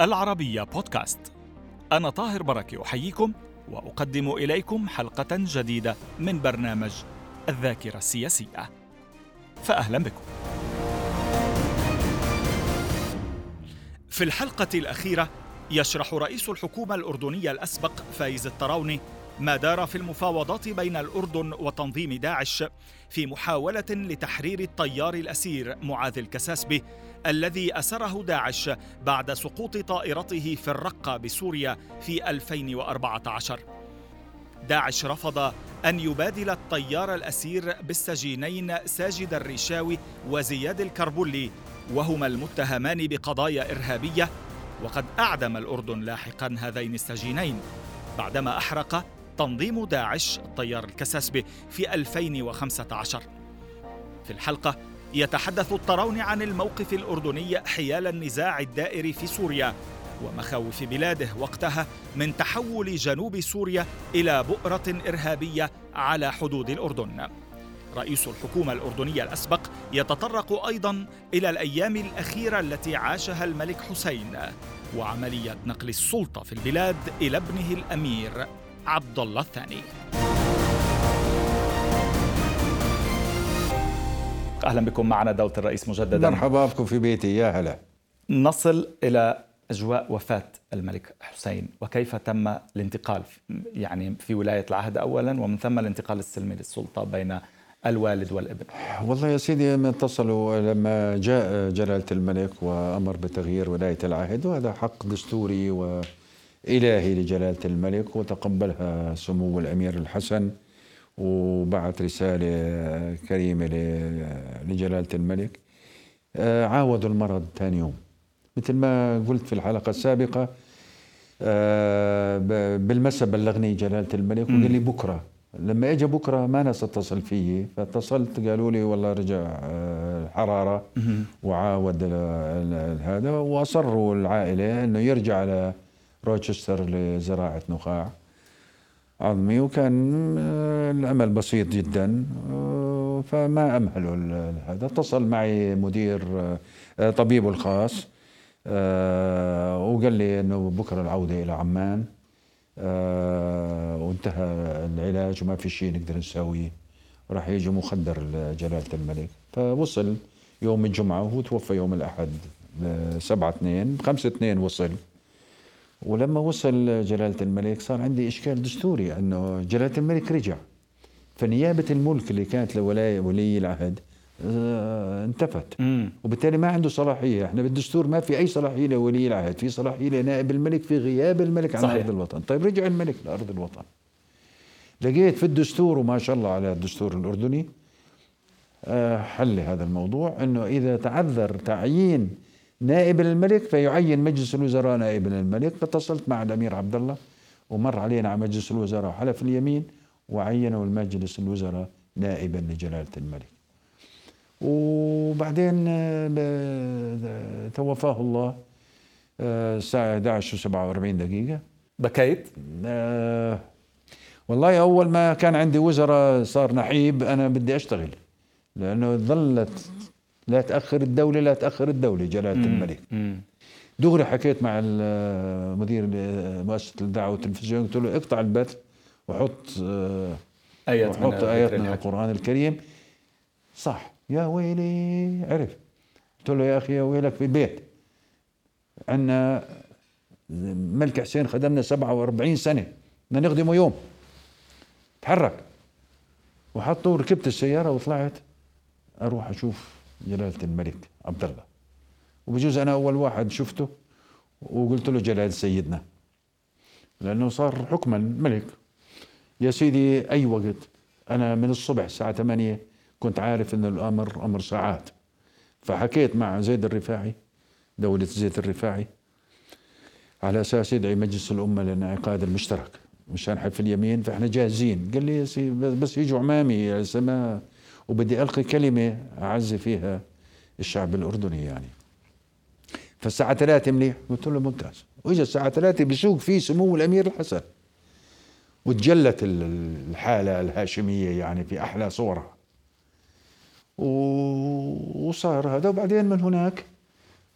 العربية بودكاست. أنا طاهر بركة أحييكم وأقدم إليكم حلقة جديدة من برنامج الذاكرة السياسية. فأهلا بكم. في الحلقة الأخيرة يشرح رئيس الحكومة الأردنية الأسبق فايز الطراوني ما دار في المفاوضات بين الأردن وتنظيم داعش في محاولة لتحرير الطيار الأسير معاذ الكساسبي الذي أسره داعش بعد سقوط طائرته في الرقة بسوريا في 2014 داعش رفض أن يبادل الطيار الأسير بالسجينين ساجد الريشاوي وزياد الكربلي وهما المتهمان بقضايا إرهابية وقد أعدم الأردن لاحقا هذين السجينين بعدما أحرق تنظيم داعش الطيار الكساسبي في 2015 في الحلقة يتحدث الطرون عن الموقف الأردني حيال النزاع الدائر في سوريا ومخاوف بلاده وقتها من تحول جنوب سوريا إلى بؤرة إرهابية على حدود الأردن. رئيس الحكومة الأردنية الأسبق يتطرق أيضا إلى الأيام الأخيرة التي عاشها الملك حسين وعملية نقل السلطة في البلاد إلى ابنه الأمير. عبد الله الثاني. أهلا بكم معنا دولة الرئيس مجددا. مرحبا بكم في بيتي. يا هلا. نصل إلى أجواء وفاة الملك حسين. وكيف تم الانتقال يعني في ولاية العهد اولا ومن ثم الانتقال السلمي للسلطة بين الوالد والابن؟ والله يا سيدي لما اتصلوا لما جاء جلالة الملك وأمر بتغيير ولاية العهد وهذا حق دستوري وإلهي لجلالة الملك وتقبلها سمو الأمير الحسن وبعث رسالة كريمة لجلالة الملك. آه، عاودوا المرض ثاني يوم. مثل ما قلت في الحلقة السابقة آه، بالمساء بلغني جلالة الملك وقال لي بكرة. لما اجى بكرة ما ناس اتصل فيي فاتصلت قالوا لي والله رجع آه، وعاود هذا وأصروا العائلة إنه يرجع على روتشستر لزراعة نخاع عظمي وكان آه، الأمل بسيط جدا آه، فما امهلوا هذا اتصل معي مدير طبيبه الخاص وقال لي إنه بكرة العودة إلى عمان آه وانتهى العلاج وما في شيء نقدر نسويه. راح يجي مخدر لجلالة الملك. فوصل يوم الجمعة وهو توفى يوم الأحد سبعة اثنين خمسة اثنين وصل. ولما وصل جلالة الملك صار عندي إشكال دستوري أنه جلالة الملك رجع. فنيابة الملك اللي كانت لولاية ولي العهد آه، انتفت. مم. وبالتالي ما عنده صلاحية. إحنا بالدستور ما في أي صلاحية لولي العهد. في صلاحية لنائب الملك في غياب الملك عن أرض الوطن. طيب رجع الملك لأرض الوطن. لقيت في الدستور وما شاء الله على الدستور الأردني آه، حل هذا الموضوع إنه إذا تعذر تعيين نائب الملك فيعين مجلس الوزراء نائب الملك. فاتصلت مع الأمير عبد الله ومر علينا على مجلس الوزراء وحلف اليمين وعينوا المجلس الوزراء نائبا لجلالة الملك. وبعدين آه، توفاه الله آه، الساعة 11 و47 دقيقة. بكيت؟ آه والله أول ما كان عندي وزراء صار نحيب أنا بدي أشتغل لأنه ظلت لا تأخر الدولة لا تأخر الدولة جلالة الملك. دغري حكيت مع مدير مؤسسة الإذاعة والتلفزيون قلت له اقطع البث وحط آيات وحط آيات من القرآن الكريم. صح. يا ويلي عرف. قلت له يا أخي يا ويلك في البيت. عندنا ملك حسين خدمنا 47 سنة. بدنا نخدمه يوم. تحرك. وحطوا ركبت السيارة وطلعت أروح أشوف جلالة الملك عبد الله. وبجوز أنا أول واحد شفته وقلت له جلاله سيدنا لأنه صار حكما ملك يا سيدي أي وقت؟ أنا من الصبح الساعة 8 كنت عارف إن الأمر أمر ساعات. فحكيت مع زيد الرفاعي دولة زيد الرفاعي على أساس يدعي مجلس الأمة للانعقاد المشترك. مشان حلف اليمين فإحنا جاهزين. قال لي بس يجوا عمامي سما وبدي ألقي كلمة أعزي فيها الشعب الأردني يعني. فالساعة ثلاثة مليح قلت له ممتاز. واجا الساعة ثلاثة بسوق فيه سمو الأمير الحسن. وتجلت الحالة الهاشمية يعني في أحلى صورها. وصار هذا. وبعدين من هناك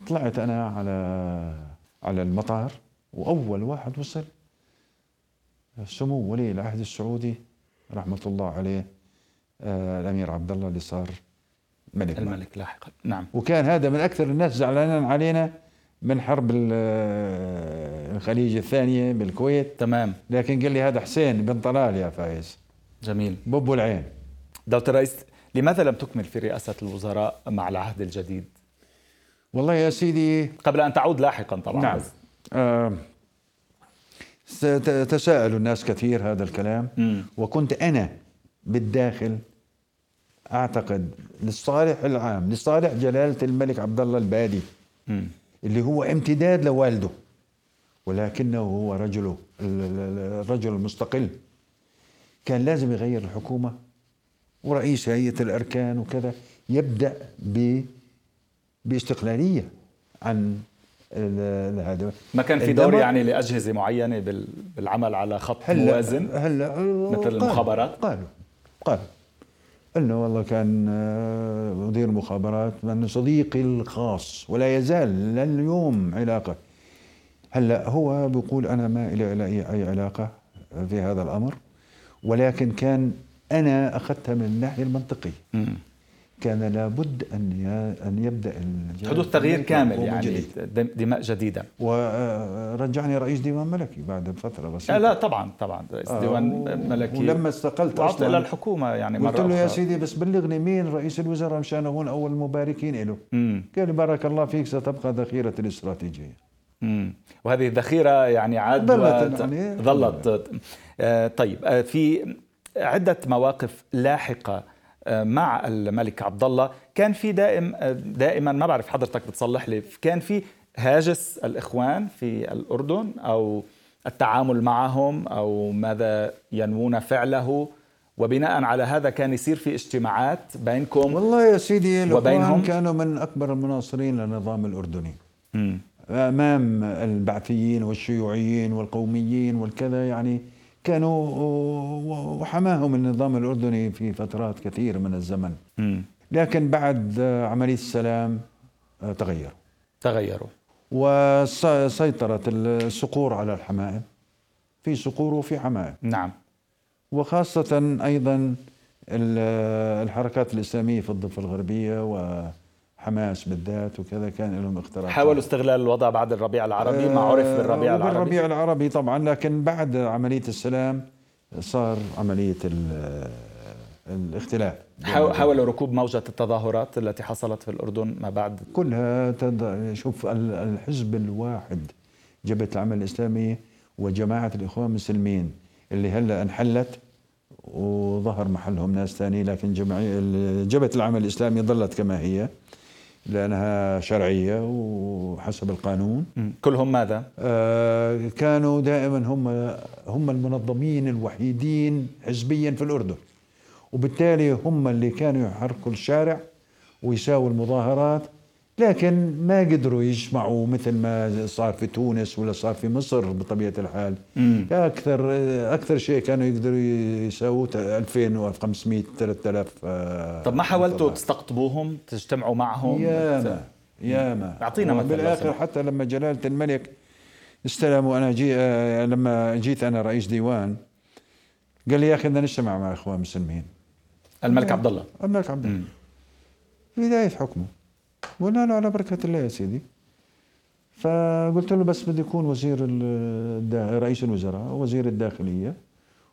طلعت أنا على على المطار. وأول واحد وصل. سمو ولي العهد السعودي رحمة الله عليه. الأمير عبد الله اللي صار ملك الملك لاحقا. نعم. وكان هذا من أكثر الناس زعلانين علينا من حرب ال- الخليج الثانية بالكويت. تمام. لكن قال لي هذا حسين بن طلال يا فايز. جميل. بوب العين دولة الرئيس لماذا لم تكمل في رئاسة الوزراء مع العهد الجديد؟ والله يا سيدي قبل أن تعود لاحقا طبعا. نعم. آه تساءلوا الناس كثير هذا الكلام. مم. وكنت أنا بالداخل. أعتقد للصالح العام لصالح جلالة الملك عبد الله البادي. اللي هو امتداد لوالده ولكنه هو رجله ال- ال- الرجل المستقل. كان لازم يغير الحكومة ورئيس هيئة الأركان وكذا يبدأ ب باستقلالية عن هذا. ما كان في دور يعني لأجهزة معينة بال- بالعمل على خط هلأ موازن؟ هلأ مثل قالوا- المخابرات؟ قالوا. قالوا انه والله كان آه، مدير المخابرات من صديقي الخاص ولا يزال لليوم علاقة هلا هو بيقول أنا ما لي إلى اي أي علاقة في هذا الأمر ولكن كان أنا أخذتها من الناحية المنطقية مم. كان لابد أن أن يبدأ حدوث تغيير كامل يعني جديد. دم- دماء جديدة ورجعني رئيس ديوان ملكي بعد فترة بسيطة لا, لا طبعا طبعا رئيس آه، ديوان ملكي ولما استقلت وعدت أصلاً إلى الحكومة يعني قلت له يا. سيدي بس بلغني مين رئيس الوزراء مشان أكون أول المباركين له. قال لي بارك الله فيك ستبقى ذخيرة الاستراتيجية مم. وهذه الذخيرة يعني عاد ظلت وت- يعني- ظلت آه، طيب آه، في عدة مواقف لاحقة آه، مع الملك عبد الله كان في دائم دائما ما بعرف حضرتك بتصلح لي كان في هاجس الإخوان في الأردن أو التعامل معهم أو ماذا ينوون فعله وبناء على هذا كان يصير في اجتماعات بينكم والله يا سيدي وبينهم؟ الاخوان كانوا من أكبر المناصرين للنظام الأردني مم. أمام البعثيين والشيوعيين والقوميين والكذا يعني كانوا وحماهم النظام الأردني في فترات كثيره من الزمن. لكن بعد عملية السلام تغير تغيروا. وسيطرت الصقور على الحمائم. في صقور وفي حمائم. نعم. وخاصة أيضا ال- الحركات الإسلامية في الضفة الغربية وحماس بالذات وكذا كان لهم اختراقات حاولوا استغلال الوضع بعد الربيع العربي ما عرف بالربيع العربي. بالربيع العربي طبعا لكن بعد عملية السلام صار عملية ال- الاختلاف. حاو- حاولوا ركوب موجة التظاهرات التي حصلت في الأردن ما بعد. كلها تد... شوف ال- الحزب الواحد جبهة العمل الإسلامي وجماعة الإخوان المسلمين اللي هلأ انحلت وظهر محلهم ناس ثاني لكن جمعية جبهة العمل الإسلامي ظلت كما هي. لأنها شرعية وحسب القانون. كلهم ماذا؟ آه، كانوا دائما هم هم المنظمين الوحيدين حزبيا في الأردن وبالتالي هم اللي كانوا يحركوا الشارع ويساووا المظاهرات لكن ما قدروا يجمعوا مثل ما صار في تونس ولا صار في مصر بطبيعة الحال مم. أكثر أكثر شيء كانوا يقدروا يساووا 2000 و 500 3000 آه، طب ما حاولتوا. تستقطبوهم تجتمعوا معهم ياما ياما أعطينا مثل لو بالاخر. حتى لما جلالة الملك استلموا أنا جي آه، لما جيت أنا رئيس ديوان قال لي يا أخي بدنا نجتمع مع إخوان مسلمين الملك عبد الله الملك عبد الله. في بداية حكمه قلنا له على بركة الله يا سيدي. فقلت له بس بدي يكون وزير رئيس الوزراء وزير الداخلية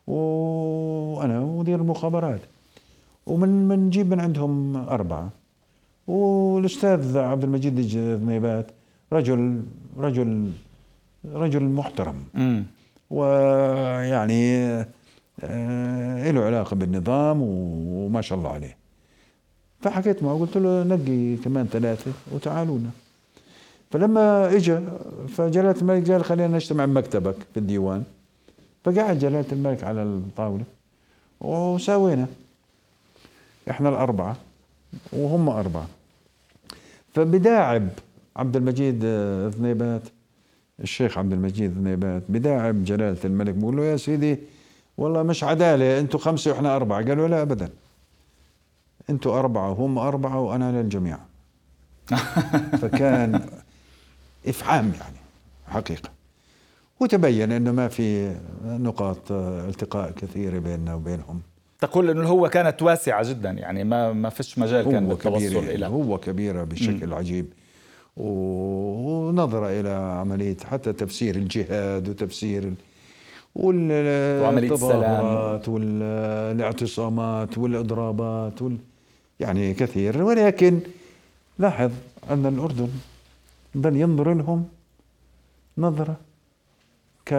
وأنا ومدير المخابرات. ومن منجيب من عندهم أربعة. والأستاذ عبد المجيد الذنيبات رجل رجل رجل محترم. مم. ويعني آه، له علاقة بالنظام وما شاء الله عليه. فحكيت معه قلت له نقي كمان ثلاثة وتعالوا لنا فلما اجى فجلالة الملك قال خلينا نجتمع بمكتبك في الديوان. فقعد جلالة الملك على الطاولة وساوينا. إحنا الأربعة وهم أربعة. فبداعب عبد المجيد ذنيبات الشيخ عبد المجيد ذنيبات بداعب جلالة الملك. بقول له يا سيدي والله مش عدالة أنتم خمسة وإحنا أربعة. قالوا لا ابدا. أنتم أربعة وهم أربعة وأنا للجميع. فكان افحام يعني حقيقة. وتبين أنه ما في نقاط التقاء كثيرة بيننا وبينهم. تقول إنه هو كانت واسعة جدا يعني ما ما فيش مجال كان بالتوصل إلى. هو كبيرة بشكل م. عجيب ونظرة إلى عملية حتى تفسير الجهاد وتفسير والتظاهرات والاعتصامات والإضرابات وال يعني كثير ولكن لاحظ أن الأردن بل ينظر لهم نظرة ك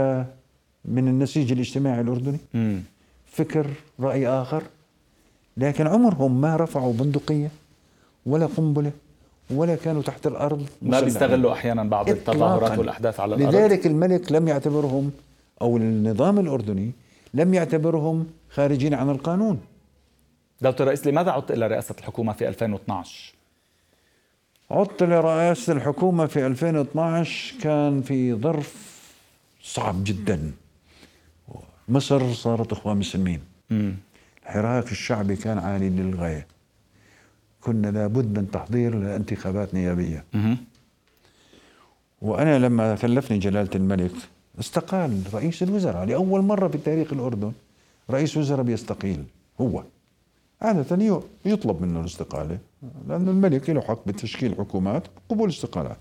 من النسيج الاجتماعي الأردني م. فكر رأي آخر لكن عمرهم ما رفعوا بندقية ولا قنبلة ولا كانوا تحت الأرض ما بيستغلوا أحيانا بعض التظاهرات والأحداث على الأرض. لذلك الملك لم يعتبرهم أو النظام الأردني لم يعتبرهم خارجين عن القانون. دكتور الرئيس لماذا عدت إلى رئاسة الحكومة في 2012؟ عدت لرئاسة الحكومة في 2012 كان في ظرف صعب جدا. مصر صارت اخوان مسلمين. الحراك الشعبي كان عالي للغاية. كنا لابد من تحضير لانتخابات نيابية. وأنا لما كلفني جلالة الملك استقال رئيس الوزراء لأول مرة في تاريخ الأردن. رئيس وزراء بيستقيل هو. عادة يطلب منه الاستقالة لأن الملك له حق بتشكيل حكومات قبول استقالات.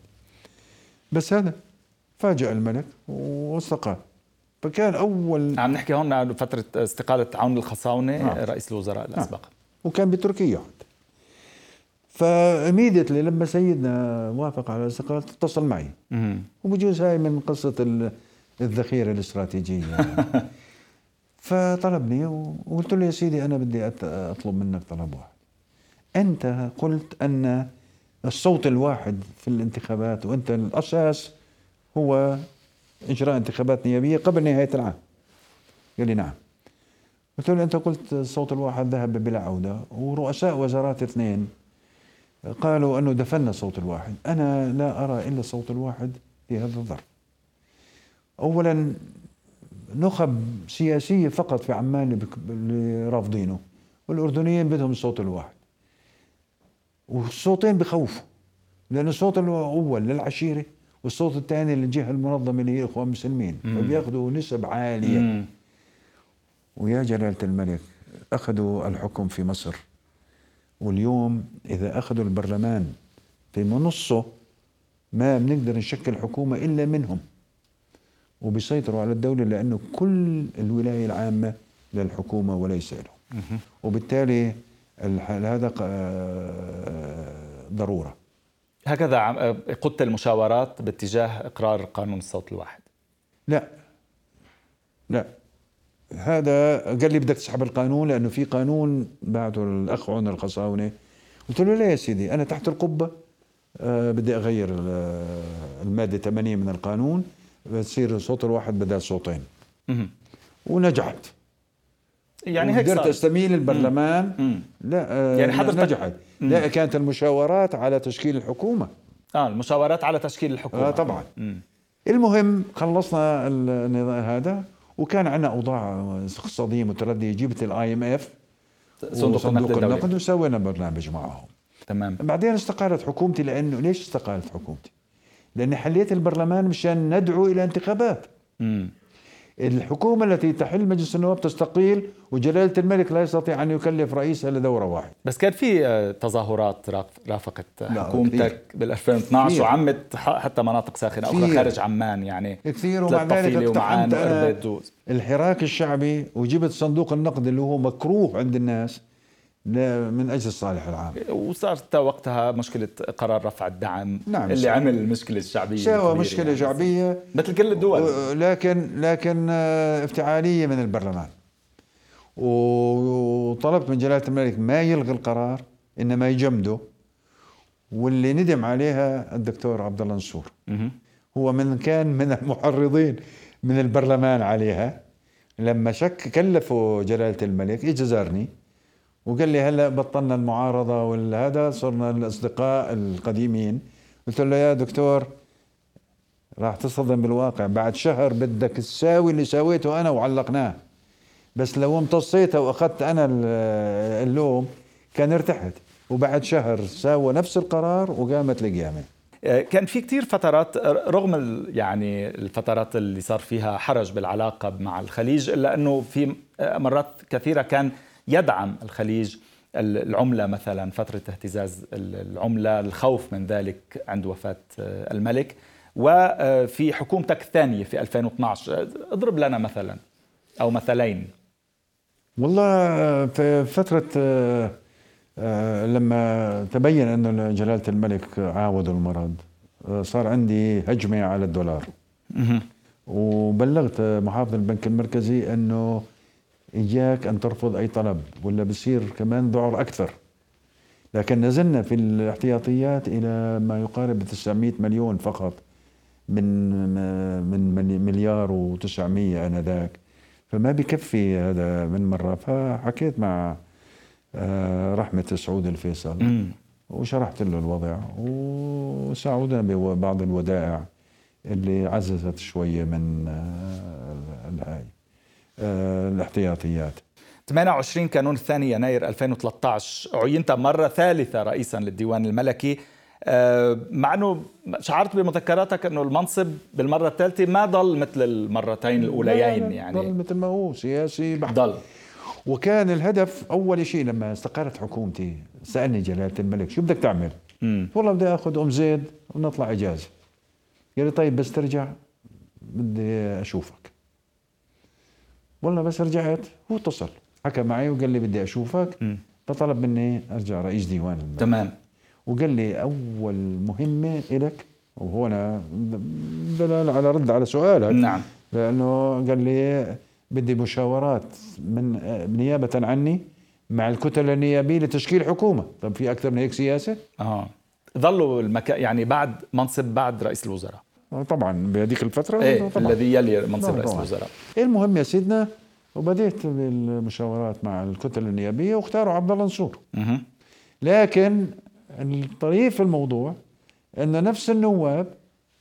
بس هذا فاجأ الملك واستقال. فكان أول عم نحكي هون عن فترة استقالة عون الخصاونة نعم. رئيس الوزراء الأسبق. نعم. وكان بتركيا حتى فإميديتلي لما سيدنا وافق على الاستقالة اتصل معي. وبجوز هاي من قصة الذخيرة الاستراتيجية. فطلبني وقلت له يا سيدي أنا بدي أطلب منك طلب واحد. أنت قلت أن الصوت الواحد في الانتخابات وأنت الأساس هو إجراء انتخابات نيابية قبل نهاية العام. قال لي نعم. قلت له أنت قلت الصوت الواحد ذهب بلا عودة ورؤساء وزارات اثنين قالوا أنه دفنا الصوت الواحد. أنا لا أرى إلا الصوت الواحد في هذا الظرف. أولا نخب سياسية فقط في عمان اللي رافضينه والأردنيين بدهم الصوت الواحد. والصوتين بخوفوا لأن الصوت الأول للعشيرة والصوت الثاني للجهة المنظمة اللي هي الاخوان المسلمين فبياخذوا نسب عالية. مم. ويا جلالة الملك أخذوا الحكم في مصر. واليوم إذا أخذوا البرلمان في نصه ما بنقدر نشكل حكومة إلا منهم. وبيسيطروا على الدولة لأنه كل الولاية العامة للحكومة وليس لهم. وبالتالي هذا آه، ضرورة. هكذا قدت المشاورات باتجاه إقرار قانون الصوت الواحد. لا. لا. هذا قال لي بدك تسحب القانون لأنه في قانون بعته الأخ عون الخصاونة. قلت له لا يا سيدي؟ أنا تحت القبة. أه بدي أغير المادة 8 من القانون. بتصير صوت الواحد بدل صوتين. ونجحت. يعني هيك قدرت أستميل البرلمان. مم. لا آه يعني حضرتك نجحت. لا كانت المشاورات على تشكيل الحكومة. آه المشاورات على تشكيل الحكومة. آه طبعا. مم. المهم خلصنا هذا. وكان عندنا أوضاع اقتصاديه مترديه جبت ال IMF صندوق النقد النقد وسوينا برنامج معهم. تمام. بعدين استقالت حكومتي لأنه ليش استقالت حكومتي؟ لاني حليت البرلمان مشان ندعو إلى انتخابات. مم. الحكومة التي تحل مجلس النواب تستقيل وجلالة الملك لا يستطيع أن يكلف رئيسها لدورة واحد بس كان في آه، تظاهرات رافقت حكومتك بال 2012 وعمت حتى مناطق ساخنة أخرى خارج عمان يعني. كثير ومع ذلك اقتحمت الحراك الشعبي وجبت صندوق النقد اللي هو مكروه عند الناس. من أجل الصالح العام. وصارت وقتها مشكلة قرار رفع الدعم نعم اللي عمل المشكلة الشعبيه سوى مشكله يعني. شعبية. مثل كل الدول. لكن لكن آه، افتعالية من البرلمان. وطلبت من جلالة الملك ما يلغي القرار إنما يجمده. واللي ندم عليها الدكتور عبد الله نصور. هو من كان من المحرضين من البرلمان عليها. لما شك كلفوا جلالة الملك اجى زارني وقال لي هلا بطلنا المعارضة والهذا صرنا الأصدقاء القديمين. قلت له يا دكتور راح تصطدم بالواقع. بعد شهر بدك تساوي اللي سويته أنا وعلقناه. بس لو امتصيته وأخذت أنا اللوم كان ارتحت. وبعد شهر ساوى نفس القرار وقامت القيامة. كان في كثير فترات رغم يعني الفترات اللي صار فيها حرج بالعلاقة مع الخليج إلا أنه في مرات كثيرة كان يدعم الخليج العملة مثلا فترة اهتزاز العملة الخوف من ذلك عند وفاة الملك. وفي حكومتك الثانية في 2012 اضرب لنا مثلا أو مثلين. والله في فترة آه، لما تبين أن جلالة الملك عاود المرض آه، صار عندي هجمة على الدولار. وبلغت محافظ البنك المركزي أنه إياك أن ترفض أي طلب ولا بصير كمان ذعر أكثر. لكن نزلنا في الاحتياطيات إلى ما يقارب 900 مليون فقط من من مليار و900 آنذاك. فما بكفي هذا من مرة. فحكيت مع آه، رحمة سعود الفيصل وشرحت له الوضع. وساعدنا ببعض الودائع اللي عززت شوية من آه، الهاي. الاحتياطيات. 28 كانون الثاني يناير 2013 عينت مرة ثالثة رئيسا للديوان الملكي. مع إنه شعرت بمذكراتك إنه المنصب بالمرة الثالثة ما ضل مثل المرتين الأوليين يعني. ضل مثل ما هو سياسي بحت. ضل. وكان الهدف أول شيء لما استقرت حكومتي سألني جلالة الملك شو بدك تعمل؟ مم. والله بدي آخذ أم زيد ونطلع إجازة. قال لي طيب بس ترجع بدي أشوفك. والله بس رجعت هو اتصل حكى معي وقال لي بدي أشوفك. مم. فطلب مني أرجع رئيس ديوان الملك. تمام. وقال لي أول مهمة لك وهنا دلال على رد على سؤالك. نعم. لأنه قال لي بدي مشاورات من نيابة عني مع الكتل النيابية لتشكيل حكومة. طب في أكثر من هيك سياسة؟ آه. ظلوا المكان يعني بعد منصب بعد رئيس الوزراء. طبعا بهذيك الفترة إيه طبعا. الذي يلي منصب رئيس الوزراء. المهم يا سيدنا وبديت بالمشاورات مع الكتل النيابية واختاروا عبد الله نصور. لكن الطريف في الموضوع إن نفس النواب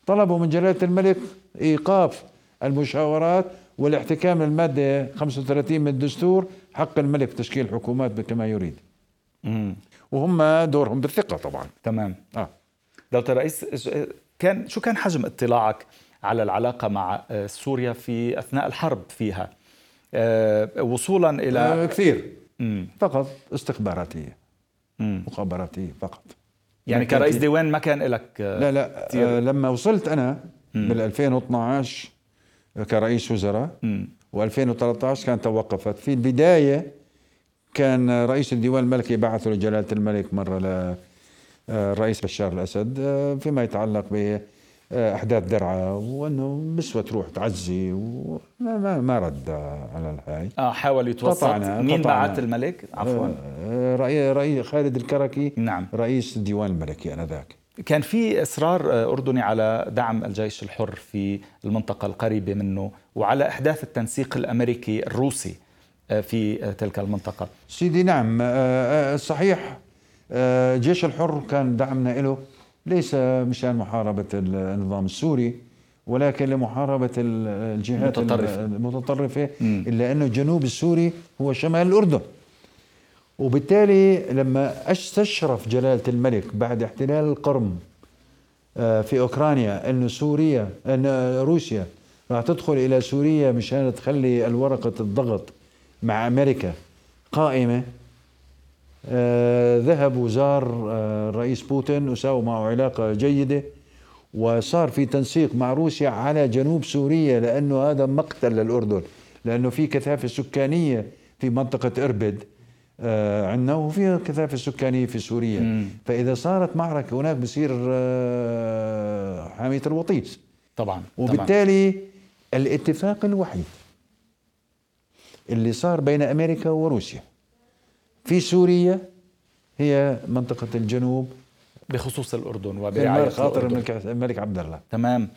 طلبوا من جلالة الملك إيقاف المشاورات والاحتكام المادة 35 من الدستور حق الملك تشكيل حكومات كما يريد. مم. وهم دورهم بالثقة طبعا. تمام. آه. دكتور رئيس كان شو كان حجم اطلاعك على العلاقة مع سوريا في أثناء الحرب فيها؟ وصولا إلى آه كثير. مم. فقط استخباراتية مم. مخابراتية فقط. يعني كرئيس ديوان ما كان لك آه، لا لا آه لما وصلت أنا بال 2012 كرئيس وزراء و2013 كان توقفت. في البداية كان رئيس الديوان الملكي بعثه لجلالة الملك مرة للرئيس بشار الأسد فيما يتعلق بأحداث درعا وأنه بسوى تروح تعزي وما ما رد على الهاي آه حاول يتوسط مين بعث الملك؟ عفوا. رئيس رئي خالد الكركي نعم. رئيس الديوان الملكي آنذاك. كان في إصرار آه، أردني على دعم الجيش الحر في المنطقة القريبة منه وعلى أحداث التنسيق الأمريكي الروسي آه، في آه، تلك المنطقة. سيدي نعم صحيح الجيش الحر كان دعمنا له ليس مشان محاربة النظام السوري ولكن لمحاربة الجهات المتطرفة, المتطرفة إلا أنه الجنوب السوري هو شمال الأردن. وبالتالي لما استشرف جلالة الملك بعد احتلال القرم آه، في أوكرانيا أن سوريا أن روسيا راح تدخل إلى سوريا مشان تخلي الورقة الضغط مع أمريكا قائمة ذهب وزار آه، الرئيس بوتين وساووا معه علاقة جيدة وصار في تنسيق مع روسيا على جنوب سوريا لأنه هذا مقتل للأردن لأنه في كثافة سكانية في منطقة إربد آه، عندنا وفي كثافة سكانية في سوريا مم. فإذا صارت معركة هناك بصير آه، حاميه الوطيس طبعا وبالتالي طبعاً. الاتفاق الوحيد اللي صار بين أمريكا وروسيا في سوريا هي منطقة الجنوب. بخصوص الأردن وبرعاية خاطر الملك عبد الله. تمام.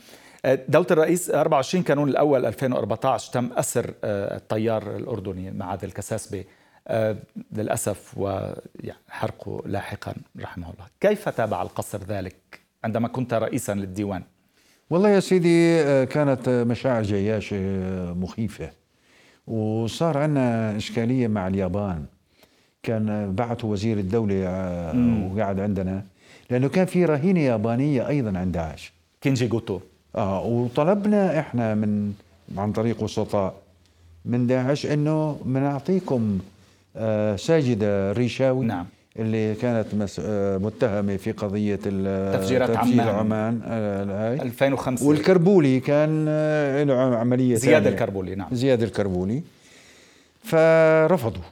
آه، دولة الرئيس 24 كانون الأول 2014 تم أسر الطيار الأردني معاذ الكساسبي. آه، للأسف وحرقه لاحقا رحمه الله. كيف تابع القصر ذلك عندما كنت رئيسا للديوان؟ والله يا سيدي آه، كانت مشاعر جياشة مخيفة وصار عندنا إشكالية مع اليابان. كان بعثوا وزير الدولة آه، وقعد عندنا. لأنه كان في رهينة يابانية أيضا عند داعش كينجي جوتو. آه وطلبنا إحنا من عن طريق وسطاء من داعش إنه بنعطيكم آه ساجده ريشاوي نعم. اللي كانت مس... آه متهمة في قضية تفجيرات تفجير عمان. عمان آه هاي 2005 والكربولي كان آه له عملية زياد. الكربولي نعم. زياد الكربولي. فرفضوا.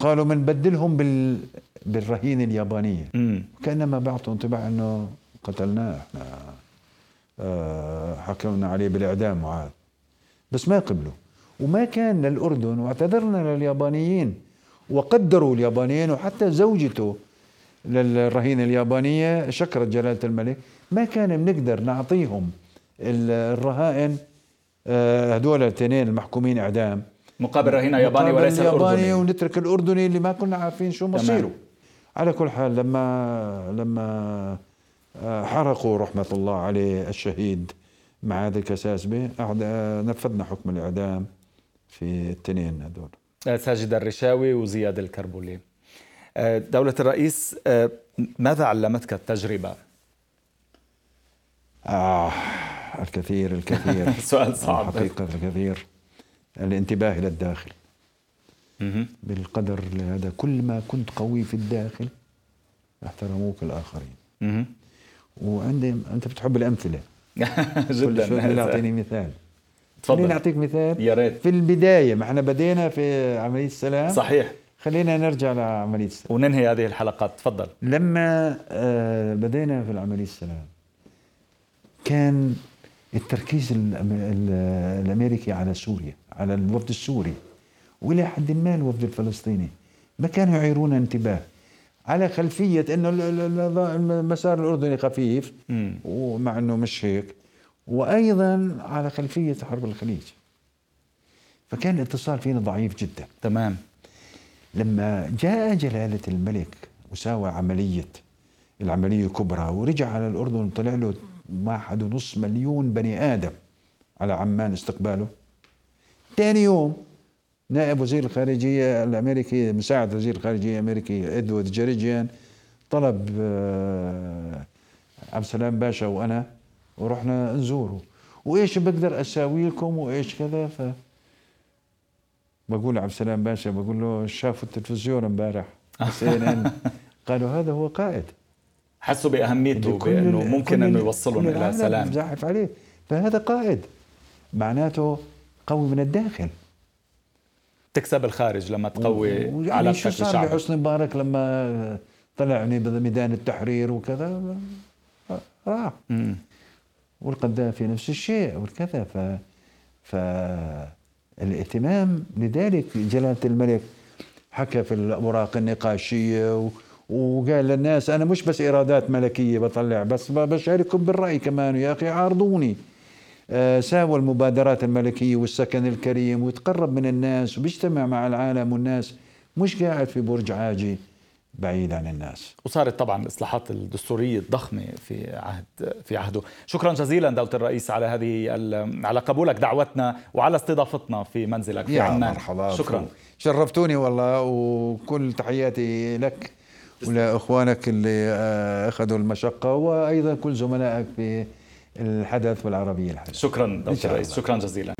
قالوا بنبدلهم بال بالرهينه اليابانيه امم كأنما بعطوا انطباع أنه قتلناه إحنا. آه، حكمنا عليه بالإعدام وعاد. بس ما قبلوا. وما كان للأردن واعتذرنا لليابانيين وقدروا اليابانيين وحتى زوجته للرهينه اليابانية شكرت جلالة الملك. ما كان بنقدر نعطيهم ال- الرهائن آه، هدول الاثنين المحكومين إعدام. مقابل رهينه ياباني مقابل وليس الياباني الاردني ونترك الأردني اللي ما كنا عارفين شو تمام. مصيره على كل حال لما لما آه، حرقوا رحمة الله عليه الشهيد معاذ الكساسبه أعد- آه، نفذنا حكم الإعدام في التنين هذول آه، ساجد الرشاوي وزياد الكربولي دولة الرئيس ماذا علمتك التجربة؟ آه الكثير الكثير سؤال صعب. حقيقة الكثير الانتباه إلى الداخل. بالقدر هذا كل ما كنت قوي في الداخل أحترموك الآخرين. وعندي أنت بتحب الأمثلة. كل جدا اعطيني مثال. خليني تفضل أعطيك مثال. يا ريت. في البداية ما إحنا بدينا في عملية السلام. صحيح. خلينا نرجع لعملية السلام. وننهي هذه الحلقات. تفضل. لما آه، بدينا في العملية السلام كان التركيز الأمريكي على سوريا على الوفد السوري وإلى حد ما الوفد الفلسطيني. ما كانوا يعيرون انتباه. على خلفية إنه ال- ال- ال- المسار الأردني خفيف. ومع إنه مش هيك. وأيضا على خلفية حرب الخليج. فكان الاتصال فينا ضعيف جدا. تمام. لما جاء جلالة الملك وساوى عملية العملية كبرى ورجع على الأردن وطلع له واحد ونص مليون بني آدم. على عمان استقباله. ثاني يوم نائب وزير الخارجية الأمريكي مساعد وزير الخارجية الأمريكي إدوارد جيريجيان طلب آه، عبد السلام باشا وأنا ورحنا نزوره. وإيش بقدر أساوي لكم وإيش كذا؟ ف بقول لعبد السلام باشا بقول له شافوا التلفزيون امبارح CNN قالوا هذا هو قائد. حسوا بأهميته بأنه ممكن إنه يوصلهم إلى سلام. بزعف عليه. فهذا قائد. معناته قوي من الداخل. تكسب الخارج لما تقوي يعني علاقتك شو صار بحسني مبارك لما طلعني بميدان التحرير وكذا؟ راح مم. والقذافي نفس الشيء والكذا. ف ف الاهتمام لذلك جلالة الملك حكى في الأوراق النقاشية و... وقال للناس أنا مش بس إيرادات ملكية بطلع بس بشارككم بالرأي كمان يا أخي عارضوني. آه، ساوى المبادرات الملكية والسكن الكريم ويتقرب من الناس وبيجتمع مع العالم والناس مش قاعد في برج عاجي بعيد عن الناس. وصارت طبعا الإصلاحات الدستورية الضخمة في عهد في عهده. شكرا جزيلا دوله الرئيس على هذه على قبولك دعوتنا وعلى استضافتنا في منزلك. في يا عمان مرحبا. شكرا. شرفتوني والله وكل تحياتي لك. ولاخوانك اللي آه، أخذوا المشقة وأيضا كل زملائك في الحدث والعربية الحدث. شكرا الله. شكرا جزيلا.